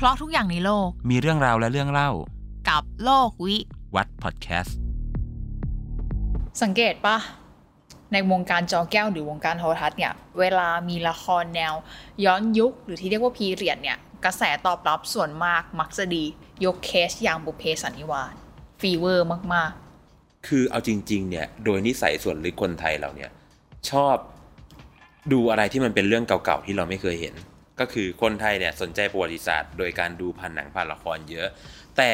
เพราะทุกอย่างในโลก มีเรื่องราวและเรื่องเล่า กับโลกวิ วัฒน์พอดแคสต์ สังเกตปะในวงการจอแก้วหรือวงการโทรทัศน์เนี่ย เวลามีละครแนว ย้อนยุคหรือที่เรียกว่า period เนี่ย กระแสตอบรับส่วนมากมักจะดี ยกเคสอย่างบุพเพสันนิวาส fever มากคือเอาจริง ๆ เนี่ย โดยนิสัยส่วนลึกคนไทยเราเนี่ย ชอบดูอะไรที่มันเป็นเรื่องเก่าๆที่เราไม่เคยเห็น ก็คือคนไทยเนี่ยสนใจประวัติศาสตร์ โดยการดูผ่านหนังผ่านละครเยอะ แต่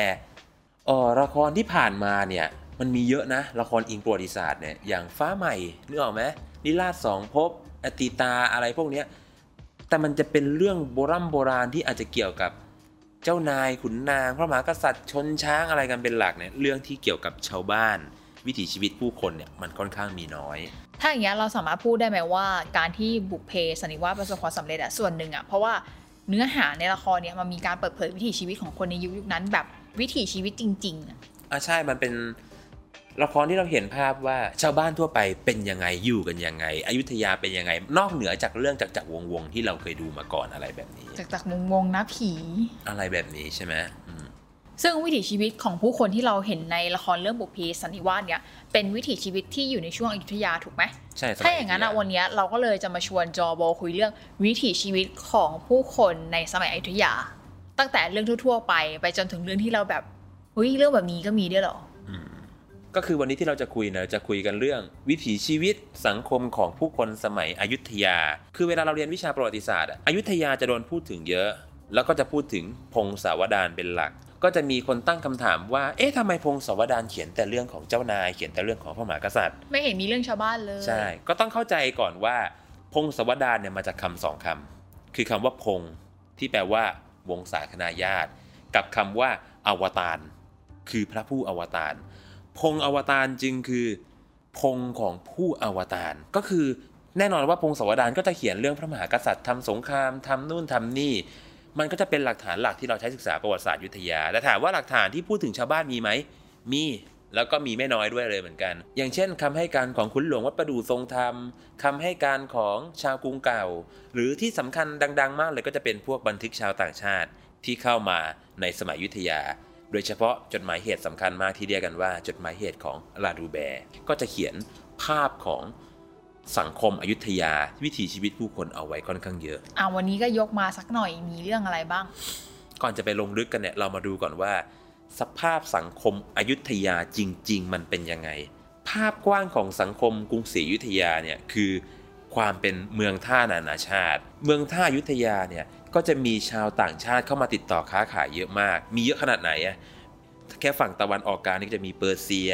เออละครที่ผ่านมาเนี่ยมันมีเยอะนะละครอิงประวัติศาสตร์เนี่ยอย่างฟ้าใหม่นึกออกไหมนิราศสองภพอติตาอะไรพวกเนี้ยแต่มันจะเป็นเรื่องโบราณโบราณที่อาจจะเกี่ยวกับเจ้านายขุนนางพระมหากษัตริย์ชนช้างอะไรกันเป็นหลักเนี่ยเรื่องที่เกี่ยวกับชาวบ้าน วิถีชีวิตผู้คนเนี่ยมันค่อนข้างมีน้อย ถ้าอย่างเงี้ยเราสามารถพูดได้ไหมว่า การที่บุพเพสันนิวาสประสบความสำเร็จอะส่วนหนึ่งอะเพราะว่าเนื้อหาในละครเนี่ยมันมีการเปิดเผยวิถีชีวิตของคนในยุคยุคนั้น แบบวิถีชีวิตจริงๆอะอะใช่มันเป็นละครที่เราเห็นภาพว่าชาวบ้านทั่วไปเป็นยังไงอยู่กันยังไง อยุธยาเป็นยังไง นอกเหนือจากเรื่องจากจากวงวงๆที่เราเคยดูมาก่อนอะไรแบบนี้ จากจากวงวงๆนะผี อะไรแบบนี้ใช่ไหมอืม ซึ่งวิถีชีวิตของผู้คนที่เราเห็นในละครเรื่องบุพเพสันนิวาสเนี่ยเป็นวิถีชีวิตที่อยู่ในช่วงอยุธยาถูกไหมใช่สมัถ้าอย่างนั้นอะยุธวันเนี้ยเราก็เลยจะมาชวนจอโบคุยเรื่องวิถีชีวิตของผู้คนในสมัยอยุธยา ตั้งแต่เรื่องทั่ว ๆ ไปไปจนถึงเรื่องที่เราแบบเฮ้ยเรื่องแบบนี้ก็มีด้วยเหรอก็คือวันนี้ที่เราจะคุยนะจะคุยกันเรื่อง วิถีชีวิตสังคมของผู้คนสมัยอยุธยา คือเวลาเราเรียนวิชาประวัติศาสตร์อะอยุธยาจะโดนพูดถึงเยอะ แล้วก็จะพูดถึงพงศาวดารเป็นหลัก ก็จะมีคนตั้งคำถามว่า เอ๊ะทำไมพงศาวดารเขียนแต่เรื่องของเจ้านาย เขียนแต่เรื่องของพระมหากษัตริย์ ไม่เห็นมีเรื่องชาวบ้านเลย ใช่ ก็ต้องเข้าใจก่อนว่าพงศาวดารเนี่ยมาจากคำสองคำคือคำว่าพงที่แปลว่าวงศาคณาญาติ กับคำว่าอวตารคือพระผู้อวตารพงอวตารจึงคือพงของผู้อวตารก็คือแน่นอนว่าพงศาวดารก็จะเขียนเรื่องพระมหากษัตริย์ทำสงครามทำนู่นทำนี่ มันก็จะเป็นหลักฐานหลักที่เราใช้ศึกษาประวัติศาสตร์ยุทธยาแต่ถามว่าหลักฐานที่พูดถึงชาวบ้านมีไหมมีแล้วก็มีไม่น้อยด้วยเลยเหมือนกัน อย่างเช่นคำให้การของคุณหลวงวัดประดู่ทรงธรรมคำให้การของชาวกรุงเก่า หรือที่สำคัญดัง ๆ มากเลยก็จะเป็นพวกบันทึกชาวต่างชาติ ที่เข้ามาในสมัยยุทธยา โดยเฉพาะจดหมายเหตุสำคัญมากที่เรียกกันว่า จดหมายเหตุของลาดูแบร์ก็จะเขียนภาพของ สังคมอยุธยาวิถีชีวิตผู้คนเอาไว้ค่อนข้างเยอะอ่าวันนี้ก็ยกมาสักหน่อยมีเรื่องอะไรบ้าง ก่อนจะไปลงลึกกันเนี่ยเรามาดูก่อนว่า สภาพสังคมอยุธยาจริง ๆ มันเป็นยังไง ภาพกว้างของสังคมกรุงศรีอยุธยาเนี่ยคือ ความเป็นเมืองท่านานาชาติ เมืองท่าอยุธยาเนี่ยก็จะมีชาวต่างชาติเข้ามาติดต่อค้าขายเยอะมาก มีเยอะขนาดไหนอะแค่ฝั่งตะวันออกกลางนี่ก็จะมีเปอร์เซีย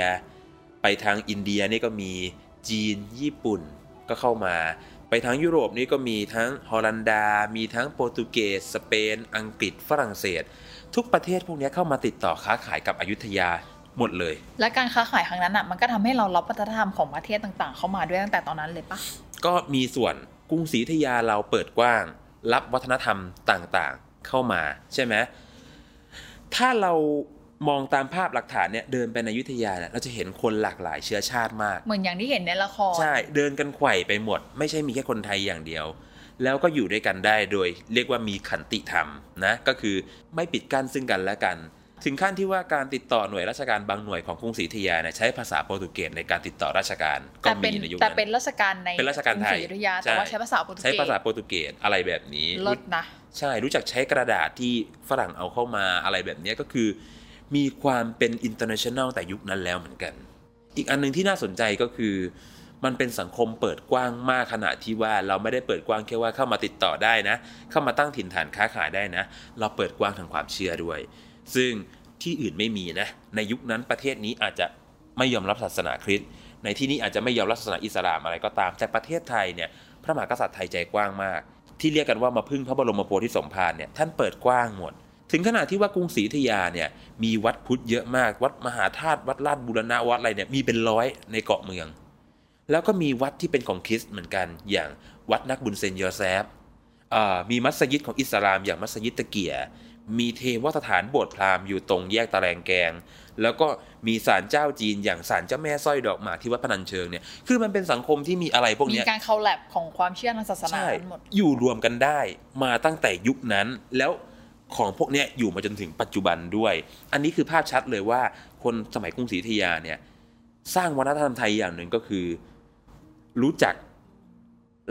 ไปทางอินเดียนี่ก็มีจีน ญี่ปุ่น ก็เข้ามา ไปทางยุโรปนี่ก็มีทั้งฮอลันดา มีทั้งโปรตุเกส สเปน อังกฤษ ฝรั่งเศส ทุกประเทศพวกนี้เข้ามาติดต่อค้าขายกับอยุธยาหมดเลย และการค้าขายครั้งนั้นอะมันก็ทำให้เรารับวัฒนธรรมของประเทศต่างๆ เข้ามาด้วยตั้งแต่ตอนนั้นเลยปะก็มีส่วนกรุงศรีอยุธยาเราเปิดกว้าง รับวัฒนธรรมต่างๆ เข้ามาใช่ไหมถ้าเรา มองตามภาพหลักฐานเนี่ยเดินไปในอยุธยาเนี่ยเราจะเห็นคนหลากหลายเชื้อชาติมาก เหมือนอย่างที่เห็นในละครใช่เดินกันไขว่ไปหมด ไม่ใช่มีแค่คนไทยอย่างเดียว แล้วก็อยู่ด้วยกันได้โดย เรียกว่ามีขันติธรรมนะก็คือไม่ปิดกั้นซึ่งกันและกัน ถึงขั้นที่ว่าการติดต่อหน่วยราชการบางหน่วยของกรุงศรีอยุธยาเนี่ยใช้ภาษาโปรตุเกสในการติดต่อราชการก็แต่เป็มีนในยุคแต่นั้นเป็นราชการในเป็นราชการไทยกรุงศรีอยุธยาแต่ว่าใช่ใช้ภาษาโปรตุเกสใช้ภาษาโปรตุเกสอะไรแบบนี้ลดนะใช่รู้จักใช้กระดาษที่ฝรั่งเอาเข้ามาอะไรแบบเนี้ยก็คือ มีความเป็น international แต่ยุคนั้นแล้วเหมือนกัน อีกอันหนึงที่น่าสนใจก็คือ มันเป็นสังคมเปิดกว้างมากขนาดที่ว่าเราไม่ได้เปิดกว้างแค่ว่าเข้ามาติดต่อได้นะ เข้ามาตั้งถิ่นฐานค้าขายได้นะ เราเปิดกว้างทางความเชื่อด้วย ซึ่งที่อื่นไม่มีนะ ในยุคนั้นประเทศนี้อาจจะไม่ยอมรับศาสนาคริสต์ ในที่นี้อาจจะไม่ยอมรับศาสนาอิสลามอะไรก็ตาม แต่ประเทศไทยเนี่ยพระมหากษัตริย์ไทยใจกว้างมาก ที่เรียกกันว่ามาพึ่งพระบรมโพธิสมภารเนี่ยท่านเปิดกว้างหมด ถึงขนาดที่ว่ากรุงศรีอยุธยาเนี่ยมีวัดพุทธเยอะมาก วัดมหาธาตุวัดลาดบูรณะวัดอะไรเนี่ยมีเป็นร้อยในเกาะเมือง แล้วก็มีวัดที่เป็นของคริสต์เหมือนกัน อย่างวัดนักบุญเซนยอแซฟอ่ามีมัสยิดของอิสลามอย่างมัสยิดตะเกียมีเทวสถานโบสถ์พราหมณ์อยู่ตรงแยกตะแลงแกง แล้วก็มีศาลเจ้าจีนอย่างศาลเจ้าแม่สร้อยดอกหมากที่วัดพนัญเชิงเนี่ย คือมันเป็นสังคมที่มีอะไรพวกมีเนี้ยการคอลแลบของความเชื่อทางศาสนาใช่ทั้งหมด อยู่รวมกันได้มาตั้งแต่ยุคนั้น แล้ว ของพวกเนี้ยอยู่มาจนถึงปัจจุบันด้วย อันนี้คือภาพชัดเลยว่าคนสมัยกรุงศรีอยุธยาเนี่ยสร้างวัฒนธรรมไทยอย่างหนึ่งก็คือ รู้จัก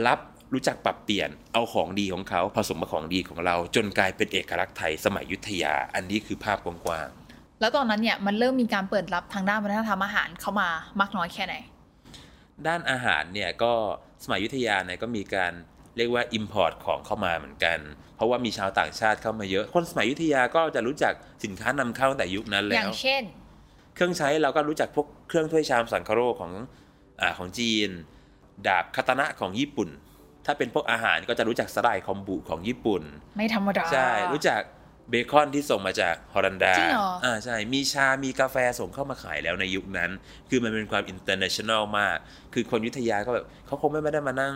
รับรู้จักปรับเปลี่ยนเอาของดีของเขาผสมกับของดีของเรา จนกลายเป็นเอกลักษณ์ไทยสมัยอยุทธยา อันนี้คือภาพกว้างแล้วตอนนั้นเนี่ยมันเริ่มมีการเปิดรับทางด้านวัฒนธรรมอาหารเข้ามามากน้อยแค่ไหนๆด้านอาหารเนี่ยก็สมัยอยุทธยาเนี่ยก็มีการเรียกว่า Import ของเข้ามาเหมือนกัน เพราะว่ามีชาวต่างชาติเข้ามาเยอะ คนสมัยอยุทธยาก็จะรู้จักสินค้านำเข้าตั้งแต่ยุคนั้นอแล้ย่างวเช่น เครื่องใช้เราก็รู้จักพวกเครื่องถ้วยชามสังคโรของอาของจีน ดาบคาตานะของญี่ปุ่น ถ้าเป็นพวกอาหารก็จะรู้จักสไลด์คอมบุของญี่ปุ่น ไม่ธรรมดา ใช่ รู้จักเบคอนที่ส่งมาจากฮอลันดาจริงเหรออ่อ่าใช่ มีชา มีกาแฟส่งเข้ามาขายแล้วในยุคนั้น คือมันเป็นความอินเตอร์เนชั่นแนลมาก คือคนอยุทธยาก็แบบเขาคงไม่ได้มานั่ง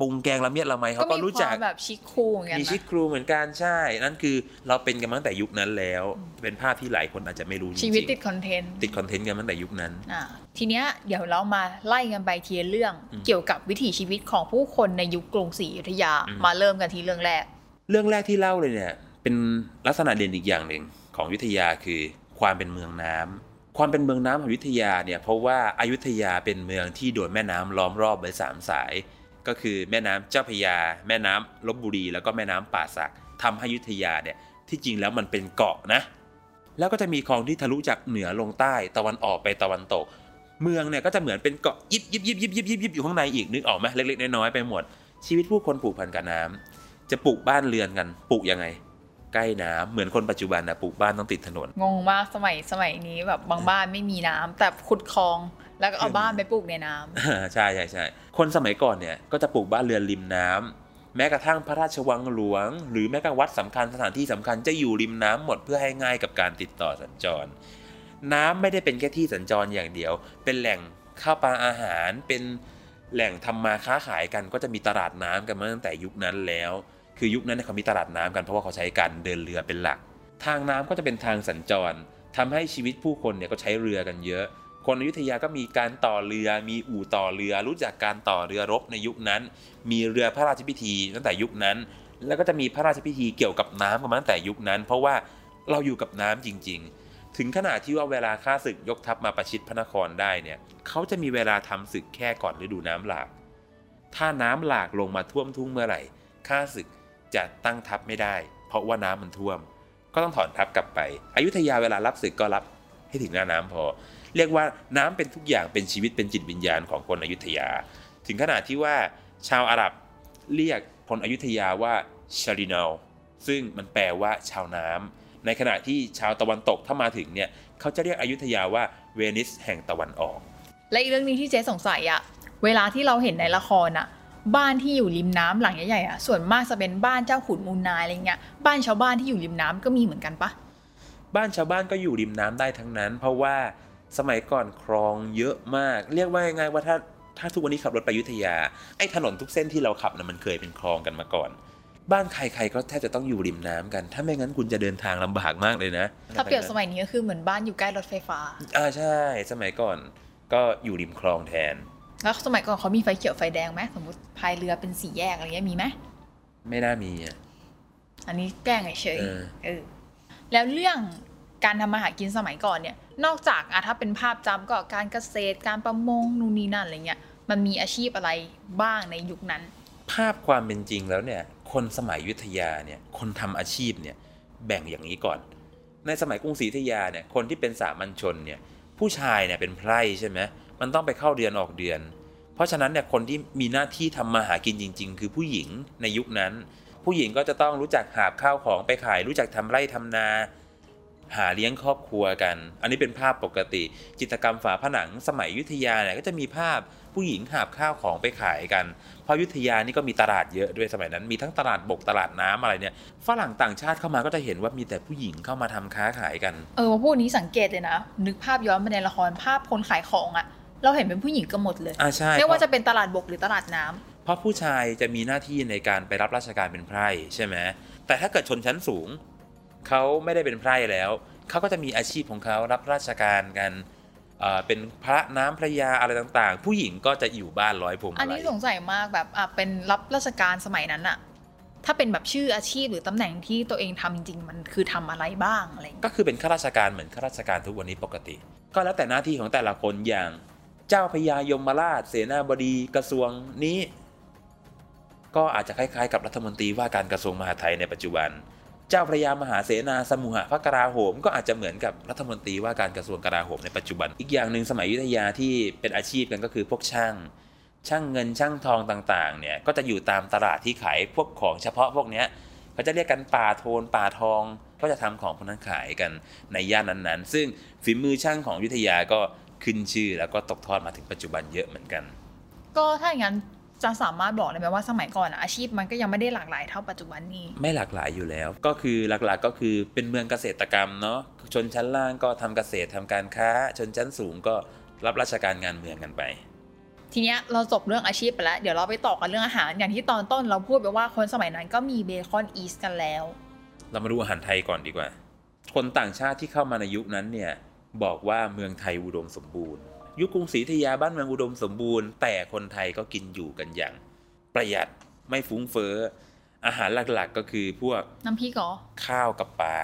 ปรุงแกงละเมียดละไมเขาก็มีรู้คจัวากมแบบชิคคูเหมือนกันมีนะชิคครูเหมือนกันใช่ นั่นคือเราเป็นกันมาตั้งแต่ยุคนั้นแล้ว เป็นภาพที่หลายคนอาจจะไม่รู้จริงๆชีวิตติดคอนเทนต์ติดคอนเทนต์กันมาตั้งแต่ยุคนั้นอ่าทีเนี้ยเดี๋ยวเรามาไล่กันไปทีละเรื่องอืมเกี่ยวกับวิถีชีวิตของผู้คนในยุคกรุงศรีอยุธยาอืมมาเริ่มกันที่เรื่องแรก เรื่องแรกที่เล่าเลยเนี่ย เป็นลักษณะเด่นอีกอย่างหนึ่งของอยุธยาคือความเป็นเมืองน้ำความเป็นเมืองน้ำของอยุธยาเนี่ยเพราะว่าอายุธยาเป็นเมืองที่โดนแม่น้ำล้อมรอบไว้สามสาย ก็คือแม่น้ำเจ้าพระยา แม่น้ำลบบุรี แล้วก็แม่น้ำป่าสักทำให้อยุธยาเนี่ยที่จริงแล้วมันเป็นเกาะนะ แล้วก็จะมีคลองที่ทะลุจากเหนือลงใต้ตะวันออกไปตะวันตก เมืองเนี่ยก็จะเหมือนเป็นเกาะยิบยิบยิบยิบยิบยิบยิบอยู่ข้างในอีกนึกออกไหมเล็กๆน้อยๆไปหมด ชีวิตผู้คนผูกพันกับน้ำจะปลูกบ้านเรือนกันปลูกยังไงใกล้น้ำเหมือนคนปัจจุบันนะปลูกบ้านต้องติดถนน งงมากสมัยสมัยนี้แบบบางบ้านไม่มีน้ำแต่ขุดคลอง แล้วก็เอาบ้านไปปลูกในน้ำใช่ใช่ใช่คนสมัยก่อนเนี่ยก็จะปลูกบ้านเรือนริมน้ำแม้กระทั่งพระราชวังหลวง หรือแม้กระทั่งวัดสำคัญสถานที่สำคัญจะอยู่ริมน้ำหมดเพื่อให้ง่ายกับการติดต่อสัญจร น้ำไม่ได้เป็นแค่ที่สัญจรอย่างเดียว เป็นแหล่งข้าวปลาอาหารเป็นแหล่งทำมาค้าขายกันก็จะมีตลาดน้ำกันมาตั้งแต่ยุคนั้นแล้ว คือยุคนั้นเขามีตลาดน้ำกันเพราะว่าเขาใช้การเดินเรือเป็นหลัก ทางน้ำก็จะเป็นทางสัญจรทำให้ชีวิตผู้คนเนี่ยก็ใช้เรือกันเยอะ คนอยุธยาก็มีการต่อเรือ มีอู่ต่อเรือ รู้จักการต่อเรือรบในยุคนั้น มีเรือพระราชพิธีตั้งแต่ยุคนั้น แล้วก็จะมีพระราชพิธีเกี่ยวกับน้ำกันมาตั้งแต่ยุคนั้น เพราะว่าเราอยู่กับน้ำจริง ๆ ถึงขนาดที่ว่าเวลาข้าศึกยกทัพมาประชิดพระนครได้เนี่ยเขาจะมีเวลาทำศึกแค่ก่อนฤดูน้ำหลาก ถ้าน้ำหลากลงมาท่วมทุ่งเมื่อไหร่ข้าศึกจะตั้งทัพไม่ได้ เพราะว่าน้ำมันท่วม ก็ต้องถอนทัพกลับไป อยุธยาเวลารับศึกก็รับให้ถึงหน้าน้ำพอ เรียกว่าน้ำเป็นทุกอย่างเป็นชีวิตเป็นจิตวิญญาณของคนอยุธยา ถึงขนาดที่ว่าชาวอาหรับเรียกคนอยุธยาว่าชารินาลซึ่งมันแปลว่าชาวน้ำในขณะที่ชาวตะวันตกถ้ามาถึงเนี่ยเขาจะเรียกอยุธยาว่าเวนิสแห่งตะวันออก และอีกเรื่องนี้ที่เจ๊สงสัยอะเวลาที่เราเห็นในละครอะบ้านที่อยู่ริมน้ำหลังใหญ่ๆอะส่วนมากจะเป็นบ้านเจ้าขุนมูลนายอะไรเงี้ยบ้านชาวบ้านที่อยู่ริมน้ำก็มีเหมือนกันปะบ้านชาวบ้านก็อยู่ริมน้ำได้ทั้งนั้น เพราะว่า สมัยก่อนคลองเยอะมาก เรียกว่ายังไงว่าถ้าถ้าทุกวันนี้ขับรถไปอยุธยา ไอ้ถนนทุกเส้นที่เราขับนะมันเคยเป็นคลองกันมาก่อน บ้านใครๆก็แทบจะต้องอยู่ริมน้ำกัน ถ้าไม่งั้นคุณจะเดินทางลำบากมากเลยนะถ้าเปรียบสมัยนี้ก็คือเหมือนบ้านอยู่ใกล้รถไฟฟ้า อ่าใช่ สมัยก่อนก็อยู่ริมคลองแทน แล้วสมัยก่อนเขามีไฟเขียวไฟแดงไหมสมมติพายเรือเป็นสี่แยกอะไรเงี้ยมีไหมไม่น่ามีอะอันนี้แกล้งเฉยเออๆเออแล้วเรื่องการทำมาหากินสมัยก่อนเนี่ย นอกจากอะถ้าเป็นภาพจำก็การเกษตรการประมงนู่นนี่นั่นอะไรเงี้ยมันมีอาชีพอะไรบ้างในยุคนั้น ภาพความเป็นจริงแล้วเนี่ย คนสมัยยุธยาเนี่ยคนทำอาชีพเนี่ยแบ่งอย่างนี้ก่อน ในสมัยกรุงศรีอยุธยาเนี่ยคนที่เป็นสามัญชนเนี่ยผู้ชายเนี่ยเป็นไพร่ใช่ไหมมันต้องไปเข้าเดือนออกเดือน เพราะฉะนั้นเนี่ยคนที่มีหน้าที่ทำมาหากินจริง ๆ คือผู้หญิงในยุคนั้น ผู้หญิงก็จะต้องรู้จักหาบข้าวของไปขาย รู้จักทำไร่ทำนา หาเลี้ยงครอบครัวกัน อันนี้เป็นภาพปกติ จิตรกรรมฝาผนังสมัยอยุธยาเนี่ยก็จะมีภาพผู้หญิงหาบข้าวของไปขายกัน เพราะอยุธยานี่ก็มีตลาดเยอะด้วยสมัยนั้น มีทั้งตลาดบกตลาดน้ำอะไรเนี่ย ฝรั่งต่างชาติเข้ามาก็จะเห็นว่ามีแต่ผู้หญิงเข้ามาทำค้าขายกัน เออมาพูดนี้สังเกตเลยนะ นึกภาพย้อนไปในละครภาพคนขายของอะเราเห็นเป็นผู้หญิงกันหมดเลยอ่าใช่ไม่ว่าเพจะราะเป็นตลาดบกหรือตลาดน้ำเพราะผู้ชายจะมีหน้าที่ในการไปรับราชการเป็นไพร่ใช่ไหมแต่ถ้าเกิดชนชั้นสูง เขาไม่ได้เป็นไพร่แล้ว เขาก็จะมีอาชีพของเขารับราชการกันเอ่อเป็นพระน้ำพระยาอะไรต่างๆ ผู้หญิงก็จะอยู่บ้านร้อยพวงมาอันลันี้ยสงสัยมากแบบอะเป็นรับราชการสมัยนั้นอะถ้าเป็นแบบชื่ออาชีพหรือตำแหน่งที่ตัวเองทำจริงๆมันคือทำอะไรบ้างอะไรอย่างเงี้ยก็คือเป็นข้าราชการเหมือนข้าราชการทุกวันนี้ปกติ ก็แล้วแต่หน้าที่ของแต่ละคนอย่างเจ้าพญายมราช เสนาบดีกระทรวงนี้ ก็อาจจะคล้ายๆ กับรัฐมนตรีว่าการกระทรวงมหาดไทยในปัจจุบัน เจ้าพระยามหาเสนาสมุหะพระกราโหม ก็อาจจะเหมือนกับรัฐมนตรีว่าการกระทรวงกราโหมในปัจจุบัน อีกอย่างหนึ่งสมัยยุทธยาที่เป็นอาชีพกันก็คือพวกช่าง ช่างเงินช่างทองต่างๆเนี่ยก็จะอยู่ตามตลาดที่ขายพวกของเฉพาะพวกเนี้ยเขาจะเรียกกันป่าโทนป่าทอง ก็จะทำของพวกนั้นขายกันในย่านนั้นๆ ซึ่งฝีมือช่างของยุทธยาก็ขึ้นชื่อแล้วก็ตกทอดมาถึงปัจจุบันเยอะเหมือนกัน ก็ถ้าอย่างนั้น จะสามารถบอกได้ไหมว่าสมัยก่อนอะอาชีพมันก็ยังไม่ได้หลากหลายเท่าปัจจุบันนี้ ไม่หลากหลายอยู่แล้ว ก็คือหลักๆก็คือเป็นเมืองเกษตรกรรมเนาะชนชั้นล่างก็ทำเกษตรทำการค้า ชนชั้นสูงก็รับราชการงานเมืองกันไป ทีเนี้ยเราจบเรื่องอาชีพไปแล้ว เดี๋ยวเราไปต่อกันเรื่องอาหารอย่างที่ตอนต้นเราพูดไปว่าคนสมัยนั้นก็มีเบคอนอีสกันแล้ว เรามาดูอาหารไทยก่อนดีกว่า คนต่างชาติที่เข้ามาในยุคนั้นเนี่ยบอกว่าเมืองไทยอุดมสมบูรณ์ ยุคกรุงศรีอยุธยาบ้านเมืองอุดมสมบูรณ์ แต่คนไทยก็กินอยู่กันอย่าง ประหยัดไม่ฟุ้งเฟ้ออาหารหลักๆก็คือพวกน้ำพริกเหรอข้าวกับปลา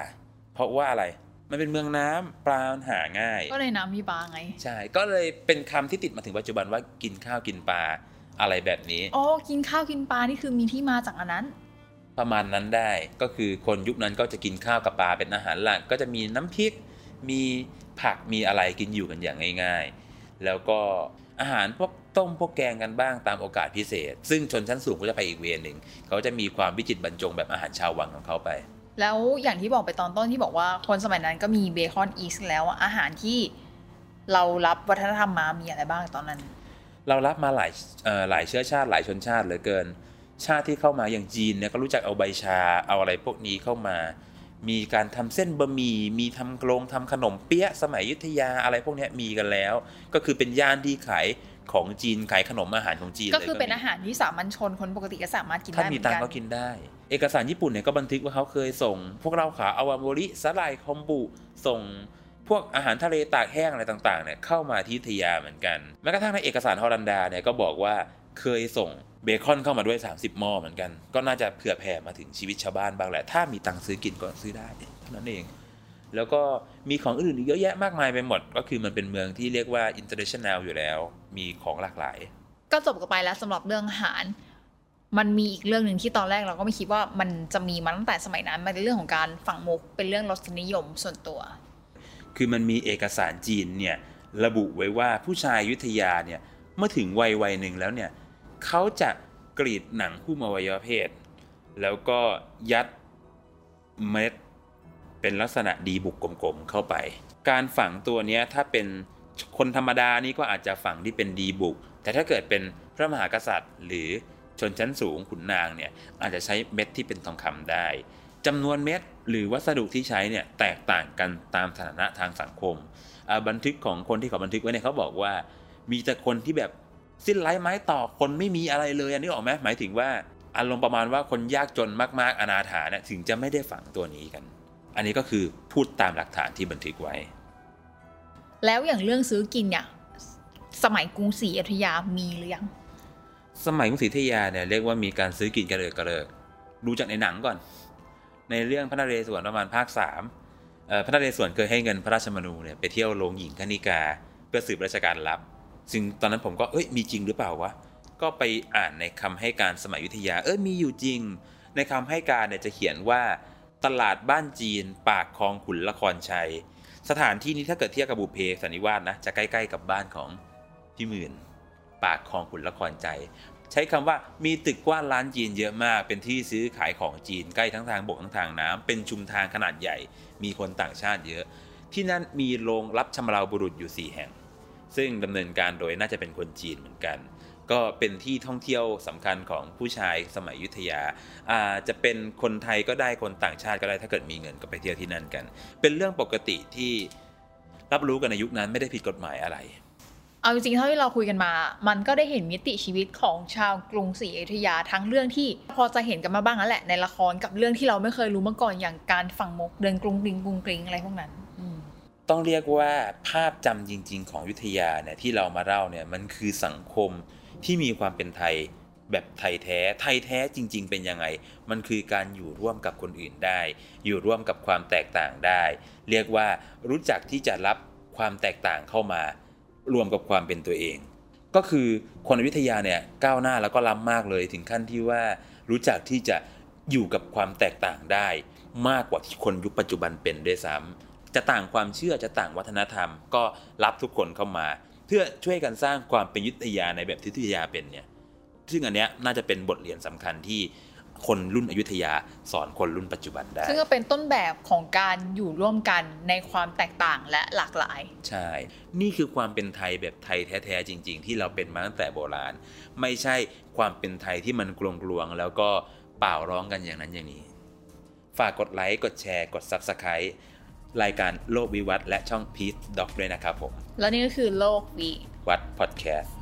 เพราะว่าอะไรมันเป็นเมืองน้ำปลามันหาง่าย ก็เลยน้ำมีปลาไง ใช่ ก็เลยเป็นคำที่ติดมาถึงปัจจุบันว่ากินข้าวกินปลาอะไรแบบนี้อ๋อกินข้าวกินปลานี่คือมีที่มาจากอันนั้น ประมาณนั้นได้ก็คือคนยุคนั้นก็จะกินข้าวกับปลาเป็นอาหารหลัก ก็จะมีน้ำพริก มีผักมีอะไรกินอยู่กันอย่างง่าย ๆ แล้วก็อาหารพวกต้มพวกแกงกันบ้างตามโอกาสพิเศษ ซึ่งชนชั้นสูงก็จะไปอีกเวรหนึ่งเขาจะมีความวิจิตรบรรจงแบบอาหารชาววังของเขาไป แล้วอย่างที่บอกไปตอนต้นที่บอกว่าคนสมัยนั้นก็มีเบคอนอีสแล้วอะอาหารที่เรารับวัฒนธรรมมามีอะไรบ้างตอนนั้น เรารับมาหลายเอ่อหลายเชื้อชาติหลายชนชาติเหลือเกิน ชาติที่เข้ามาอย่างจีนเนี่ยก็รู้จักเอาใบชาเอาอะไรพวกนี้เข้ามา มีการทำเส้นบะหมี่มีทำกรงทำขนมเปี๊ยะสมัยอยุธยาอะไรพวกเนี้ยมีกันแล้ว ก็คือเป็นย่านที่ขายของจีนขายขนมอาหารของจีนก็คือลยเป็นมีอาหารที่สามัญชนคนปกติก็สามารถกินถ้าได้เหมีมือนตังกัค์นก็กินได้ เอกสารญี่ปุ่นเนี่ยก็บันทึกว่าเขาเคยส่ง พวกเราขาวอาวาโมริสลายคอมบุส่งพวกอาหารทะเลตากแห้งอะไรต่างๆเนี่ยเข้ามาที่อยุธยาเหมือนกันแม้กระทั่งในเอกสารฮอลันดาเนี่ยก็บอกว่าเคยส่ง เบคอนเข้ามาด้วย 30หม้อเหมือนกัน ก็น่าจะเผื่อแผ่มาถึงชีวิตชาวบ้านบ้างแหละ ถ้ามีตังค์ซื้อกินก็ซื้อได้เท่านั้นเอง แล้วก็มีของอื่นอีกเยอะแยะมากมายไปหมด ก็คือมันเป็นเมืองที่เรียกว่า international อยู่แล้ว มีของหลากหลาย ก็จบกันไปแล้วสำหรับเรื่องอาหาร มันมีอีกเรื่องหนึ่งที่ตอนแรกเราก็ไม่คิดว่ามันจะมีมาตั้งแต่สมัยนั้น มันเป็นเรื่องของการฝังมุก เป็นเรื่องรสนิยมส่วนตัว คือมันมีเอกสารจีนเนี่ยระบุไว้ว่าผู้ชายอยุธยาเนี่ยเมื่อถึงวัยวัยหนึ่งแล้วเนี่ย เขาจะกรีดหนังหุ้มอวัยวะเพศ แล้วก็ยัดเม็ดเป็นลักษณะดีบุกกลมๆเข้าไป การฝังตัวนี้ถ้าเป็นคนธรรมดานี่ก็อาจจะฝังที่เป็นดีบุก แต่ถ้าเกิดเป็นพระมหากษัตริย์ หรือชนชั้นสูงขุนนางเนี่ยอาจจะใช้เม็ดที่เป็นทองคำได้จำนวนเม็ดหรือวัสดุที่ใช้เนี่ยแตกต่างกันตามฐานะทางสังคม บันทึกของคนที่เขาบันทึกไว้เนี่ยเขาบอกว่า มีแต่คนที่แบบ สิ้นไร้ไม้ต่อคนไม่มีอะไรเลยอันนี้ออกไหมหมายถึงว่าอารมณ์ประมาณว่าคนยากจนมากๆอนาถาเนี่ยถึงจะไม่ได้ฝังตัวนี้กัน อันนี้ก็คือพูดตามหลักฐานที่บันทึกไว้ แล้วอย่างเรื่องซื้อกินเนี่ยสมัยกรุงศรีอยุธยามีหรือยังสมัยกรุงศรีอยุธยาเนี่ยเรียกว่ามีการซื้อกินกระเลิกกระเลิกดูจากในหนังก่อน ในเรื่องพระนเรศวรประมาณภาคสามเอ่อพระนเรศวรเคยให้เงินพระราชมนูเนี่ยไปเที่ยวโรงหญิงคณิกา เพื่อสืบราชการลับ ซึ่งตอนนั้นผมก็เอ้ยมีจริงหรือเปล่าวะก็ไปอ่านในคำให้การสมัยยุธยา เอ้ยมีอยู่จริง ในคำให้การเนี่ยจะเขียนว่าตลาดบ้านจีน ปากคลองขุนละครชัย สถานที่นี้ถ้าเกิดเทียบกับบุเพสันนิวาสนะจะใกล้ๆกับบ้านของพี่หมื่น ปากคลองขุนละครใจ ใช้คำว่ามีตึกกว้านร้านจีนเยอะมาก เป็นที่ซื้อขายของจีนใกล้ทั้งทางบกทั้งทางน้ำเป็นชุมทางขนาดใหญ่ มีคนต่างชาติเยอะ ที่นั่นมีโรงรับชำเราบุรุษอยู่4แห่ง ซึ่งดำเนินการโดยน่าจะเป็นคนจีนเหมือนกัน ก็เป็นที่ท่องเที่ยวสำคัญของผู้ชายสมัยยุธยาอาจะเป็นคนไทยก็ได้คนต่างชาติก็ได้ถ้าเกิดมีเงินก็ไปเที่ยวที่นั่นกัน เป็นเรื่องปกติที่รับรู้กันในยุคนั้นไม่ได้ผิดกฎหมายอะไรเอาจริงๆเท่าที่เราคุยกันมา มันก็ได้เห็นมิติชีวิตของชาวกรุงศรีอยุธยาทั้งเรื่องที่พอจะเห็นกันมาบ้างแล้วแหละในละครกับเรื่องที่เราไม่เคยรู้มาก่อนอย่างการฝังมกเดินกรุงกริงกรุงกริงอะไรพวกนั้น ต้องเรียกว่าภาพจำจริง ๆ ของยุธยาเนี่ยที่เรามาเล่าเนี่ยมันคือสังคมที่มีความเป็นไทยแบบไทยแท้ ไทยแท้จริง ๆ เป็นยังไง มันคือการอยู่ร่วมกับคนอื่นได้ อยู่ร่วมกับความแตกต่างได้ เรียกว่ารู้จักที่จะรับความแตกต่างเข้ามารวมกับความเป็นตัวเอง ก็คือคนอยุธยาเนี่ยก้าวหน้าแล้วก็ล้ำมากเลยถึงขั้นที่ว่ารู้จักที่จะอยู่กับความแตกต่างได้ มากกว่าที่คนยุคปัจจุบันเป็นด้วยซ้ำ จะต่างความเชื่อจะต่างวัฒนธรรม ก็รับทุกคนเข้ามา เพื่อช่วยกันสร้างความเป็นอยุธยาในแบบที่อยุธยาเป็นเนี่ยซึ่งอันเนี้ยน่าจะเป็นบทเรียนสำคัญที่คนรุ่นอยุธยาสอนคนรุ่นปัจจุบันได้ ซึ่งก็เป็นต้นแบบของการอยู่ร่วมกันในความแตกต่างและหลากหลาย ใช่ นี่คือความเป็นไทยแบบไทยแท้ๆจริง ๆ ที่เราเป็นมาตั้งแต่โบราณ ไม่ใช่ความเป็นไทยที่มันกลวงๆแล้วก็เปล่าร้องกันอย่างนั้นอย่างนี้ ฝากกดไลค์กดแชร์กด Subscribe รายการโลกวิวัฒน์และช่อง Peace Doc ด้วยนะครับผม แล้วนี่ก็คือโลกวีวัดพอดแคสต์